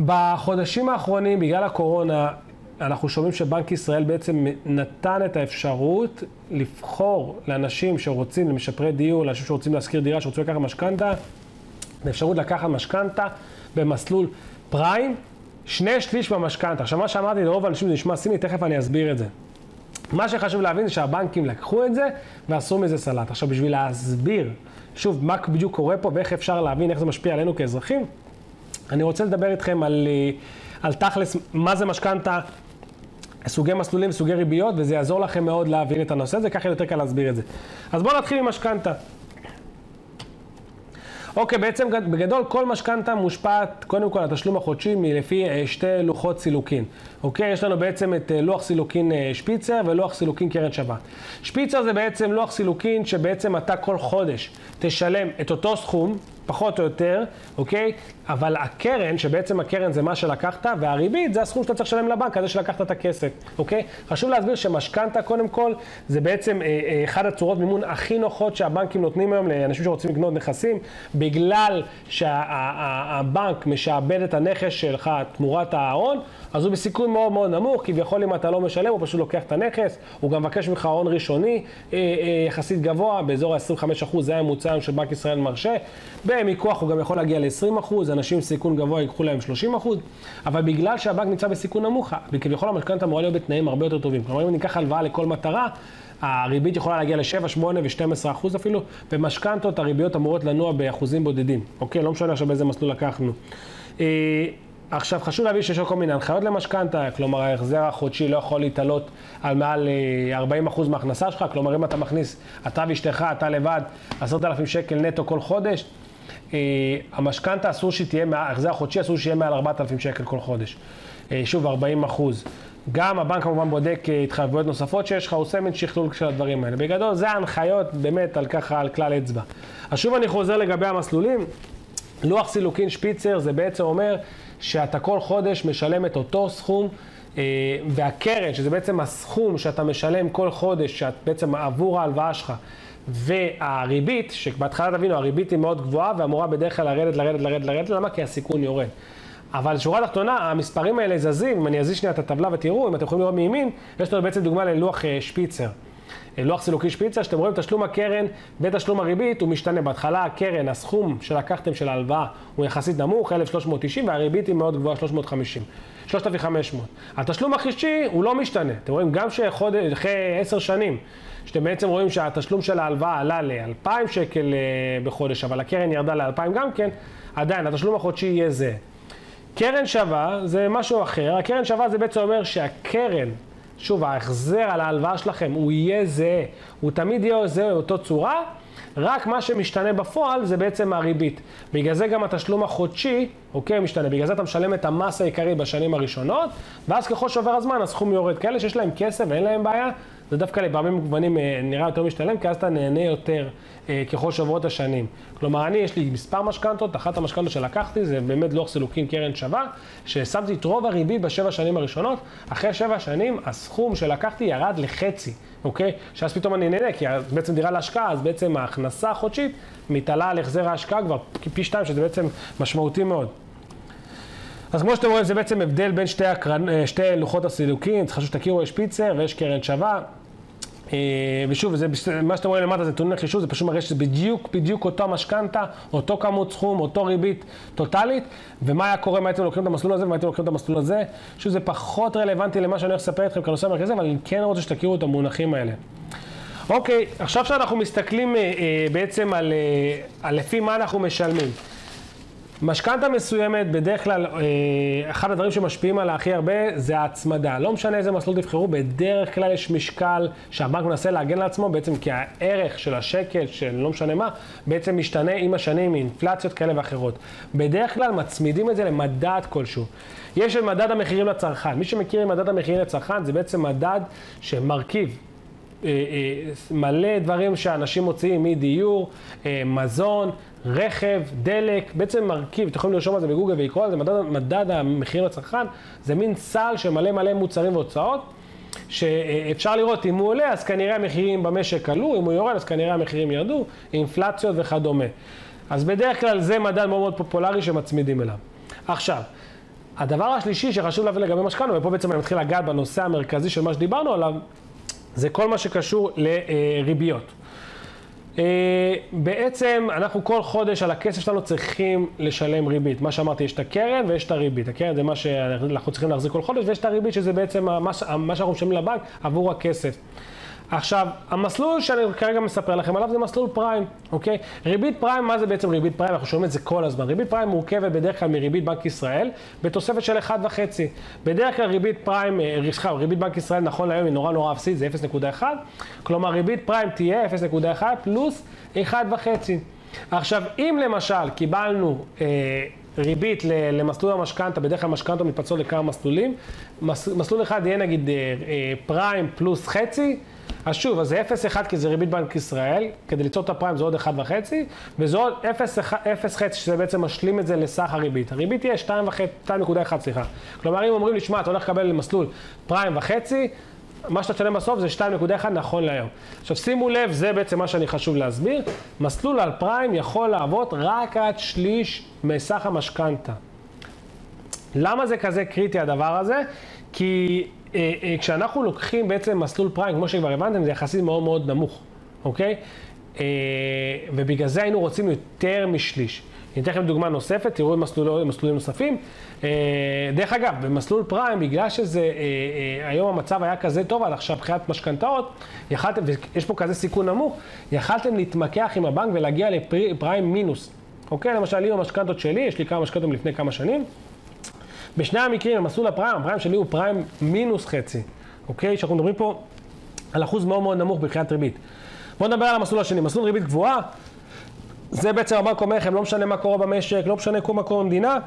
בחודשים האחרונים, בגלל הקורונה, אנחנו שומעים שבנק ישראל בעצם נתן את האפשרות לבחור לאנשים שרוצים, למשפרי דיור, לאנשים שרוצים להשכיר דירה, שרוצים לקחת משכנתה, האפשרות לקחת משכנתה במסלול פריים, שני שליש במשכנתה. עכשיו, מה שאמרתי לרוב האנשים זה נשמע סיני, תכף אני אסביר את זה. מה שחשוב להבין זה שהבנקים לקחו את זה ועשו מזה סלט. עכשיו, בשביל להסביר, שוב, מה בדיוק קורה פה ואיך אפשר להבין איך זה משפיע עלינו כאזרחים, אני רוצה לדבר איתכם על, אה, על תכלס, מה זה משכנתה, סוגי מסלולים, סוגי ריביות, וזה יעזור לכם מאוד להבין את הנושא הזה, ככה יותר קל להסביר את זה. אז בואו נתחיל עם משכנתה. אוקיי, בעצם בגדול כל משכנתה מושפעת קודם כל התשלום החודשי מלפי אה, שתי לוחות סילוקין. אוקיי, יש לנו בעצם את אה, לוח סילוקין שפיצר ולוח סילוקין קרן שווה. שפיצר זה בעצם לוח סילוקין שבעצם אתה כל חודש תשלם את אותו סכום, פחות או יותר, אוקיי? אבל הקרן, שבעצם הקרן זה מה שלקחת, והריבית זה הסכום שאתה צריך לשלם לבנק על זה שלקחת את הכסף, אוקיי? חשוב להסביר שמשכנתה קודם כל, זה בעצם אה, אה, אחת הצורות מימון הכי נוחות שהבנקים נותנים היום לאנשים שרוצים לקנות נכסים, בגלל שהבנק שה, משעבד את הנכס שלך תמורת ההון, אז הוא בסיכון מאוד מאוד נמוך, כביכול אם אתה לא משלם, הוא פשוט לוקח את הנכס, הוא גם מבקש ממך הון ראשוני אה, אה, יחסית גבוה, באזור ה-25%, זה הממוצע שבנק ישראל מרשה. במיקוח הוא גם יכול להגיע ל-20%, אנשים סיכון גבוה ייקחו להם 30%, אבל בגלל שהבנק נמצא בסיכון נמוך, כביכול המשכנתה אמורה להיות בתנאים הרבה יותר טובים. כלומר, אם ניקח הלוואה לכל מטרה, הריבית יכולה להגיע ל-7, 8 ו-12 אחוז אפילו, במשכנתות הריביות אמורות לנוע באחוזים בודדים, אוקיי? לא משנה עכשיו באיזה מסלול לקחנו. אה, עכשיו חשוב להבין שיש כל מיני הנחיות למשכנתה, כלומר ההחזר החודשי לא יכול להתעלות על מעל 40% אה, מההכנסה שלך, כלומר אם אתה מכניס, אתה ואשתך, אתה לבד, 10,000 שקל נטו כל חודש, המשכנתה אסור שתהיה, ההחזר החודשי אסור שיהיה מעל 4,000 שקל כל חודש. אה, שוב, 40 אחוז. גם הבנק כמובן בודק התחייבויות נוספות שיש לך, הוא עושה מין שכלול של הדברים האלה. בגדול, זה ההנחיות באמת על ככה, על כלל אצבע. אז שוב אני חוזר לגבי המסלולים. לוח סילוקין שפיצר זה בעצם אומר שאתה כל חודש משלם את אותו סכום, אה, והקרן, שזה בעצם הסכום שאתה משלם כל חודש, שאת בעצם עבור ההלוואה שלך, והריבית, שבהתחלה תבינו, הריבית היא מאוד גבוהה ואמורה בדרך כלל לרדת, לרדת, לרדת, לרדת, למה? כי הסיכון יורד. אבל שורה תחתונה, המספרים האלה זזים, אם אני אזיז שנייה את הטבלה ותראו, אם אתם יכולים לראות מימין, יש לנו בעצם דוגמה ללוח אה, שפיצר. לוח סילוקי שפיצר, שאתם רואים תשלום הקרן ותשלום הריבית, הוא משתנה. בהתחלה הקרן, הסכום שלקחתם של ההלוואה הוא יחסית נמוך, 1,390, והריבית היא מאוד גבוהה, 350. 3,500. התשלום החישי הוא לא משתנה. אתם רואים, גם שאחרי עשר שנים, שאתם בעצם רואים שהתשלום של ההלוואה עלה ל-2,000 שקל אה, בחודש, אבל הקרן ירדה ל-2,000 גם כן, עדיין התשלום החודשי יהיה זה. קרן שווה זה משהו אחר, הקרן שווה זה בעצם אומר שהקרן שוב, ההחזר על ההלוואה שלכם הוא יהיה זהה, הוא תמיד יהיה זהה באותו צורה, רק מה שמשתנה בפועל זה בעצם הריבית. בגלל זה גם התשלום החודשי, אוקיי, משתנה. בגלל זה אתה משלם את המס העיקרי בשנים הראשונות, ואז ככל שעובר הזמן הסכום יורד. כאלה שיש להם כסף ואין להם בעיה, זה דווקא לפעמים מגוונים אה, נראה יותר משתלם, כי אז אתה נהנה יותר אה, ככל שעוברות השנים. כלומר, אני, יש לי מספר משכנתות, אחת המשכנתות שלקחתי זה באמת לוח סילוקין קרן שווה, ששמתי את רוב הריבית בשבע שנים הראשונות, אחרי שבע שנים הסכום שלקחתי ירד לחצי, אוקיי? שאז פתאום אני נהנה, כי בעצם דירה להשקעה, אז בעצם ההכנסה החודשית מתעלה על החזר ההשקעה כבר פי שתיים, שזה בעצם משמעותי מאוד. אז כמו שאתם רואים, זה בעצם הבדל בין שתי, הקרנ... אה, שתי לוחות הסילוקין, חשוב שתכירו, יש פיצר ויש קרן שווה. אה, ושוב, זה, מה שאתם רואים למטה זה נתוני חישוב, זה פשוט מראה שזה בדיוק, בדיוק אותו משכנתה, אותו כמות סכום, אותו ריבית טוטאלית, ומה היה קורה אם הייתם לוקחים את המסלול הזה ומה הייתם לוקחים את המסלול הזה. שוב, זה פחות רלוונטי למה שאני הולך לספר אתכם כנושא המרכזי, אבל אני כן רוצה שתכירו את המונחים האלה. אוקיי, עכשיו שאנחנו מסתכלים אה, אה, בעצם על, אה, על לפי מה אנחנו משלמים. משכנתה מסוימת, בדרך כלל, אה, אחד הדברים שמשפיעים עליה הכי הרבה זה ההצמדה. לא משנה איזה מסלול תבחרו, בדרך כלל יש משקל שהבנק מנסה להגן על עצמו, בעצם כי הערך של השקל, של לא משנה מה, בעצם משתנה עם השנים, מאינפלציות כאלה ואחרות. בדרך כלל מצמידים את זה למדד כלשהו. יש את מדד המחירים לצרכן. מי שמכיר את מדד המחירים לצרכן, זה בעצם מדד שמרכיב מלא דברים שאנשים מוציאים מדיור, מזון, רכב, דלק, בעצם מרכיב, אתם יכולים לרשום על זה בגוגל ולקרוא על זה, מדד, מדד המחירים לצרכן, זה מין סל של מלא מלא מוצרים והוצאות, שאפשר לראות אם הוא עולה, אז כנראה המחירים במשק עלו, אם הוא יורד, אז כנראה המחירים ירדו, אינפלציות וכדומה. אז בדרך כלל זה מדד מאוד מאוד פופולרי שמצמידים אליו. עכשיו, הדבר השלישי שחשוב להבין לגבי משכנתה, ופה בעצם אני מתחיל לגעת בנושא המרכזי של מה שדיברנו עליו, זה כל מה שקשור לריביות. אה, בעצם אנחנו כל חודש על הכסף שלנו צריכים לשלם ריבית. מה שאמרתי, יש את הקרן ויש את הריבית. הקרן זה מה שאנחנו צריכים להחזיק כל חודש, ויש את הריבית שזה בעצם מה שאנחנו משלמים לבנק עבור הכסף. עכשיו, המסלול שאני כרגע מספר לכם עליו זה מסלול פריים, אוקיי? ריבית פריים, מה זה בעצם ריבית פריים? אנחנו שומעים את זה כל הזמן. ריבית פריים מורכבת בדרך כלל מריבית בנק ישראל, בתוספת של 1.5. בדרך כלל ריבית פריים, אה, סליחה, ריבית בנק ישראל נכון להיום היא נורא נורא אפסית, זה 0.1. כלומר, ריבית פריים תהיה 0.1 פלוס 1.5. עכשיו, אם למשל קיבלנו... אה, ריבית למסלול המשכנתה, בדרך כלל משכנתה מתפצלות לכמה מסלולים. מסלול אחד יהיה נגיד אה, אה, פריים פלוס חצי, אז שוב, אז זה 0.1 כי זה ריבית בנק ישראל, כדי ליצור את הפריים זה עוד 1.5, וזה עוד 0.5 שזה בעצם משלים את זה לסך הריבית. הריבית תהיה 2.1, סליחה. כלומר, אם אומרים לי, שמע, אתה הולך לקבל למסלול פריים וחצי, מה שאתה תשלם בסוף זה 2.1 נכון להיום. עכשיו שימו לב, זה בעצם מה שאני חשוב להסביר. מסלול על פריים יכול לעבוד רק עד שליש מסך המשכנתה. למה זה כזה קריטי הדבר הזה? כי כשאנחנו לוקחים בעצם מסלול פריים, כמו שכבר הבנתם, זה יחסית מאוד מאוד נמוך, אוקיי? אה, ובגלל זה היינו רוצים יותר משליש. אני אתן לכם דוגמה נוספת, תראו מסלול, מסלולים נוספים. דרך אגב, במסלול פריים, בגלל שזה, היום המצב היה כזה טוב עד עכשיו מבחינת משכנתאות, יכלתם, ויש פה כזה סיכון נמוך, יכלתם להתמקח עם הבנק ולהגיע לפריים מינוס. אוקיי? למשל, לי במשכנתות שלי, יש לי כמה משכנתות לפני כמה שנים. בשני המקרים, המסלול הפריים, הפריים שלי הוא פריים מינוס חצי, אוקיי? שאנחנו מדברים פה על אחוז מאוד מאוד נמוך מבחינת ריבית. בואו נדבר על המסלול השני, מסלול ריבית גבוהה, זה בעצם הבנק אומר לכם, לא משנה מה קורה במשק, לא משנה מה קורה במדינה,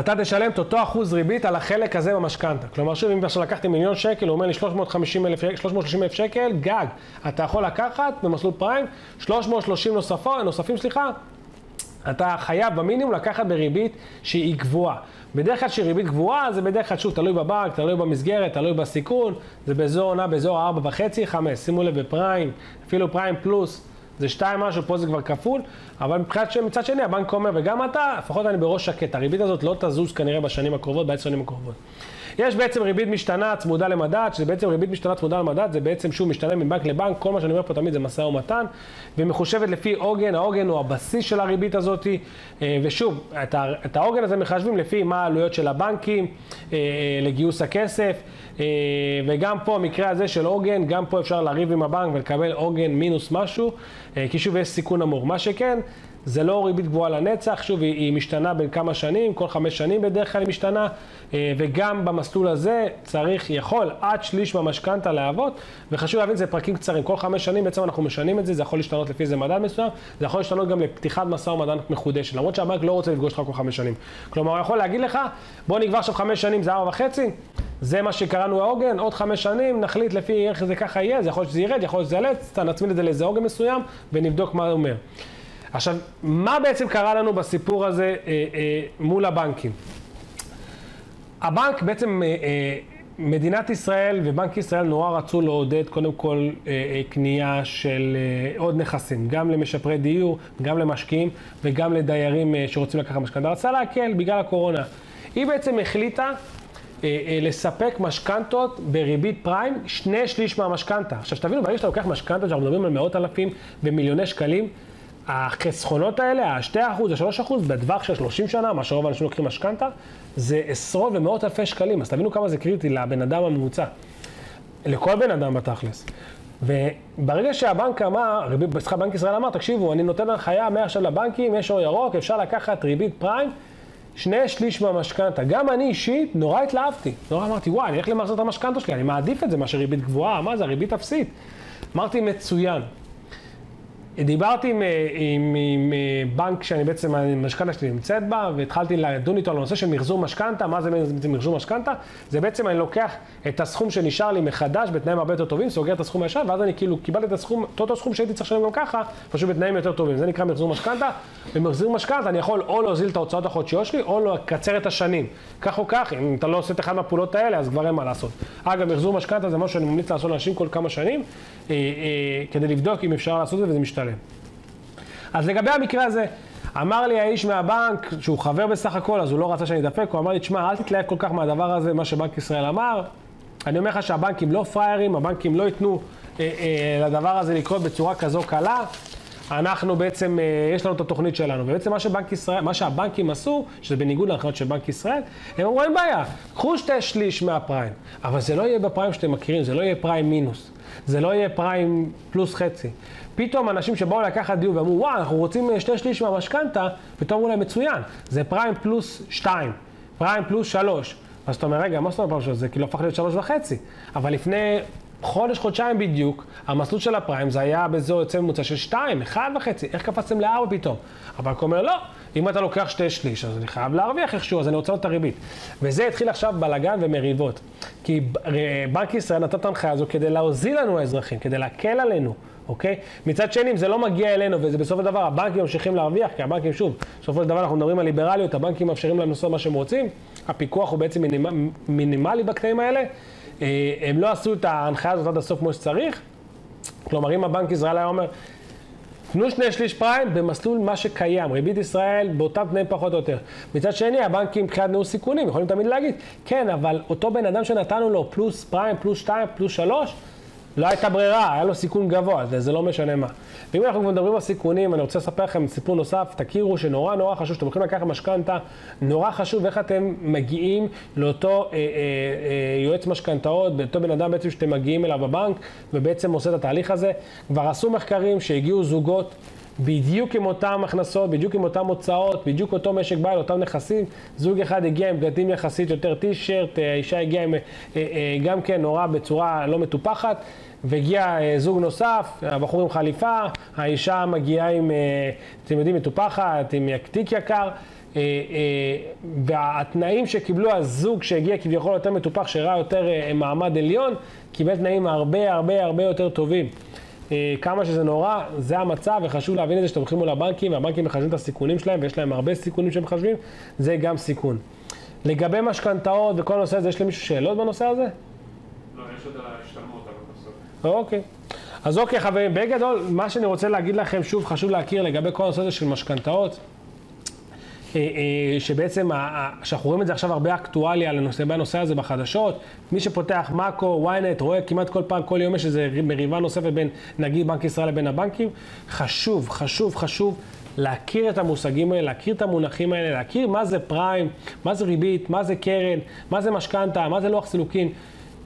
אתה תשלם את אותו אחוז ריבית על החלק הזה במשכנתה. כלומר, שוב, אם עכשיו לקחתי מיליון שקל, הוא אומר לי 350 אלף, 330 אלף שקל, גג. אתה יכול לקחת במסלול פריים 330 נוספו, נוספים, סליחה, אתה חייב במינימום לקחת בריבית שהיא גבוהה. בדרך כלל שריבית גבוהה זה בדרך כלל, שוב, תלוי בבנק, תלוי במסגרת, תלוי בסיכון, זה באזור עונה, באזור 4.5, 5, שימו לב בפריים, אפילו פריים פלוס, זה 2 משהו, פה זה כבר כפול, אבל מבחינת מצד שני הבנק אומר, וגם אתה, לפחות אני בראש שקט, הריבית הזאת לא תזוז כנראה בשנים הקרובות, בעשר שנים הקרובות. יש בעצם ריבית משתנה צמודה למדד, שזה בעצם ריבית משתנה צמודה למדד, זה בעצם שוב משתנה מבנק לבנק, כל מה שאני אומר פה תמיד זה משא ומתן, ומחושבת לפי עוגן, העוגן הוא הבסיס של הריבית הזאת, אה, ושוב, את העוגן הזה מחשבים לפי מה העלויות של הבנקים אה, לגיוס הכסף, אה, וגם פה, המקרה הזה של עוגן, גם פה אפשר לריב עם הבנק ולקבל עוגן מינוס משהו, כי שוב יש סיכון אמור. מה שכן, זה לא ריבית גבוהה לנצח, שוב, היא, היא משתנה בין כמה שנים, כל חמש שנים בדרך כלל היא משתנה, אה, וגם במסלול הזה צריך, יכול עד שליש מהמשכנתה להוות, וחשוב להבין, זה פרקים קצרים, כל חמש שנים בעצם אנחנו משנים את זה, זה יכול להשתנות לפי איזה מדד מסוים, זה יכול להשתנות גם לפתיחת משא ומתן מחודשת, למרות שהבנק לא רוצה לפגוש אותך כל חמש שנים. כלומר, הוא יכול להגיד לך, בוא נקבע עכשיו חמש שנים, זה ארבע וחצי, זה מה שקראנו העוגן, עוד חמש שנים, נחליט לפי איך זה ככה יהיה, זה יכול להיות שזה ירד, יכול להיות שזה יעלה, נצמיד את זה לאיזה עוגן מסוים, ונבדוק מה הוא אומר. עכשיו, מה בעצם קרה לנו בסיפור הזה אה, אה, מול הבנקים? הבנק בעצם, אה, אה, מדינת ישראל ובנק ישראל נורא רצו לעודד קודם כל אה, אה, קנייה של אה, עוד נכסים, גם למשפרי דיור, גם למשקיעים וגם לדיירים אה, שרוצים לקחת משכנתה. רצה להקל בגלל הקורונה. היא בעצם החליטה אה, אה, לספק משכנתות בריבית פריים, שני שליש מהמשכנתה. עכשיו שתבינו, ברגע שאתה לוקח משכנתה, שאנחנו מדברים על מאות אלפים ומיליוני שקלים, החסכונות האלה, ה-2%, ה-3% בטווח של 30 שנה, מה שרוב האנשים לוקחים משכנתה, זה עשרות ומאות אלפי שקלים. אז תבינו כמה זה קריטי לבן אדם הממוצע. לכל בן אדם בתכלס. וברגע שהבנק אמר, סליחה, בנק ישראל אמר, תקשיבו, אני נותן הנחיה מעכשיו לבנקים, יש אור ירוק, אפשר לקחת ריבית פריים, שני שליש מהמשכנתה. גם אני אישית נורא התלהבתי. נורא אמרתי, וואי, אני הולך למחזר את המשכנתה שלי, אני מעדיף את זה מאשר ריבית גבוהה, מה זה, ריבית אפסית. אמרתי, מצוין. דיברתי עם, אה, עם, עם אה, בנק שאני בעצם, המשכנתה שלי נמצאת בה, והתחלתי לדון איתו על הנושא של מחזור משכנתה, מה זה מחזור משכנתה? זה בעצם אני לוקח את הסכום שנשאר לי מחדש בתנאים הרבה יותר טובים, סוגר את הסכום הישן, ואז אני כאילו קיבלתי את הסכום, את אותו סכום שהייתי צריך לשלם גם ככה, פשוט בתנאים יותר טובים. זה נקרא מחזור משכנתה. במחזור משכנתה אני יכול או להוזיל את ההוצאות החודשיות שלי, או לקצר את השנים. כך או כך, אם אתה לא עושה את אחת מהפעולות האלה, אז כבר אין מה לעשות. אגב, מחזור משכנתה זה משהו שאני ממליץ לעשות לאנשים כל כמה שנים, אה, אה, כדי לבדוק אם אפשר לעשות את זה וזה משתלם. אז לגבי המקרה הזה, אמר לי האיש מהבנק, שהוא חבר בסך הכל, אז הוא לא רצה שאני אדפק, הוא אמר לי, תשמע, אל תתלהב כל כך מהדבר הזה, מה שבנק ישראל אמר. אני אומר לך שהבנקים לא פראיירים, הבנקים לא ייתנו אה, אה, לדבר הזה לקרות בצורה כזו קלה. אנחנו בעצם, אה, יש לנו את התוכנית שלנו, ובעצם מה שבנק ישראל, מה שהבנקים עשו, שזה בניגוד להנחיות של בנק ישראל, הם אמרו, אין בעיה, קחו שתי שליש מהפריים, אבל זה לא יהיה בפריים שאתם מכירים, זה לא יהיה פריים מינוס, זה לא יהיה פריים פלוס חצי. פתאום אנשים שבאו לקחת דיון ואמרו, וואו, אנחנו רוצים אה, שתי שליש מהמשכנתה, פתאום אמרו להם, מצוין, זה פריים פלוס שתיים, פריים פלוס שלוש. אז אתה אומר, רגע, מה זאת אומרת זה כאילו הפך להיות שלוש וחצי. אבל לפני חודש, חודשיים בדיוק, המסלול של הפריים זה היה באזור יוצא ממוצע של שתיים, אחד וחצי, איך קפצתם לארבע פתאום? הבנק אומר, לא, אם אתה לוקח שתי שליש, אז אני חייב להרוויח איכשהו, אז אני רוצה את הריבית. וזה התחיל עכשיו בלאגן ומריבות. כי בנק ישראל נתן את ההנחיה הזו כדי להוזיל לנו האזרחים, כדי להקל עלינו. אוקיי? מצד שני, אם זה לא מגיע אלינו, וזה בסופו של דבר הבנקים ממשיכים להרוויח, כי הבנקים, שוב, בסופו של דבר אנחנו מדברים על ליברליות, הבנקים מאפשרים להם לעשות מה שהם רוצים, הפיקוח הוא בעצם מינימ, מינימלי בקטעים האלה, אה, הם לא עשו את ההנחיה הזאת עד הסוף כמו שצריך, כלומר, אם הבנק ישראל היה אומר, תנו שני שליש פריים במסלול מה שקיים, ריבית ישראל באותם תנאים פחות או יותר. מצד שני, הבנקים מבחינת ניהול סיכונים יכולים תמיד להגיד, כן, אבל אותו בן אדם שנתנו לו פלוס פריים, פלוס שתיים, פלוס שלוש, לא הייתה ברירה, היה לו סיכון גבוה, זה, זה לא משנה מה. ואם אנחנו כבר מדברים על סיכונים, אני רוצה לספר לכם סיפור נוסף, תכירו שנורא נורא חשוב, שאתם הולכים לקחת משכנתה, נורא חשוב איך אתם מגיעים לאותו אה, אה, אה, יועץ משכנתאות, לאותו בן אדם בעצם שאתם מגיעים אליו בבנק, ובעצם עושה את התהליך הזה. כבר עשו מחקרים שהגיעו זוגות בדיוק עם אותן הכנסות, בדיוק עם אותן הוצאות, בדיוק אותו משק בית, אותם נכסים. זוג אחד הגיע עם בגדים יחסית יותר טישרט, האישה הגיעה עם, אה, אה, גם כן נורא בצורה לא מטופחת, והגיע אה, זוג נוסף, הבחור עם חליפה, האישה מגיעה עם, אתם יודעים, מטופחת, עם תיק יקר. והתנאים שקיבלו הזוג שהגיע כביכול יותר מטופח, שראה יותר מעמד עליון, קיבל תנאים הרבה הרבה הרבה יותר טובים. אה, כמה שזה נורא, זה המצב, וחשוב להבין את זה שאתם הולכים מול הבנקים, והבנקים מחשבים את הסיכונים שלהם, ויש להם הרבה סיכונים שהם מחשבים, זה גם סיכון. לגבי משכנתאות וכל הנושא הזה, יש למישהו שאלות בנושא הזה? לא, יש עוד ההשתלמות, אבל בסוף. אוקיי. אז אוקיי, חברים, בגדול, מה שאני רוצה להגיד לכם, שוב, חשוב להכיר לגבי כל הנושא הזה של משכנתאות. אה, אה, שבעצם, שאנחנו רואים את זה עכשיו הרבה אקטואליה לנושא, בנושא הזה בחדשות. מי שפותח מאקו, ynet, רואה כמעט כל פעם, כל יום יש איזו מריבה נוספת בין נגיד בנק ישראל לבין הבנקים. חשוב, חשוב, חשוב. להכיר את המושגים האלה, להכיר את המונחים האלה, להכיר מה זה פריים, מה זה ריבית, מה זה קרן, מה זה משכנתה, מה זה לוח סילוקין,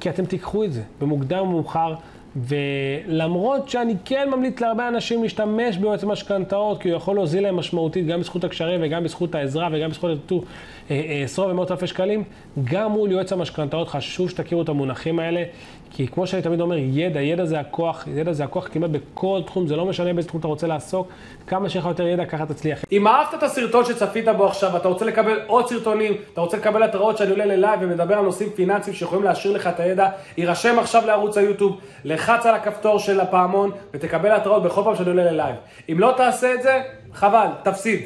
כי אתם תיקחו את זה במוקדם או מאוחר. ולמרות שאני כן ממליץ להרבה אנשים להשתמש ביועץ משכנתאות, כי הוא יכול להוזיל להם משמעותית גם בזכות הקשרים וגם בזכות העזרה וגם בזכות הטור אה, אה, עשרות ומאות אלפי שקלים, גם מול יועץ המשכנתאות חשוב שתכירו את המונחים האלה, כי כמו שאני תמיד אומר, ידע, ידע זה הכוח, ידע זה הכוח כמעט בכל תחום, זה לא משנה באיזה תחום אתה רוצה לעסוק, כמה שיש לך יותר ידע, ככה תצליח. אם אהבת את הסרטון שצפית בו עכשיו, אתה רוצה לקבל עוד סרטונים, אתה רוצה לקבל התראות שאני עולה ל live ומדבר על נושאים פיננסיים שיכולים להעשיר לך את הידע, הירשם עכשיו לערוץ היוטיוב, לחץ על הכפתור של הפעמון ותקבל התראות בכל פעם שאני עולה ל live. אם לא תעשה את זה, חבל, תפסיד.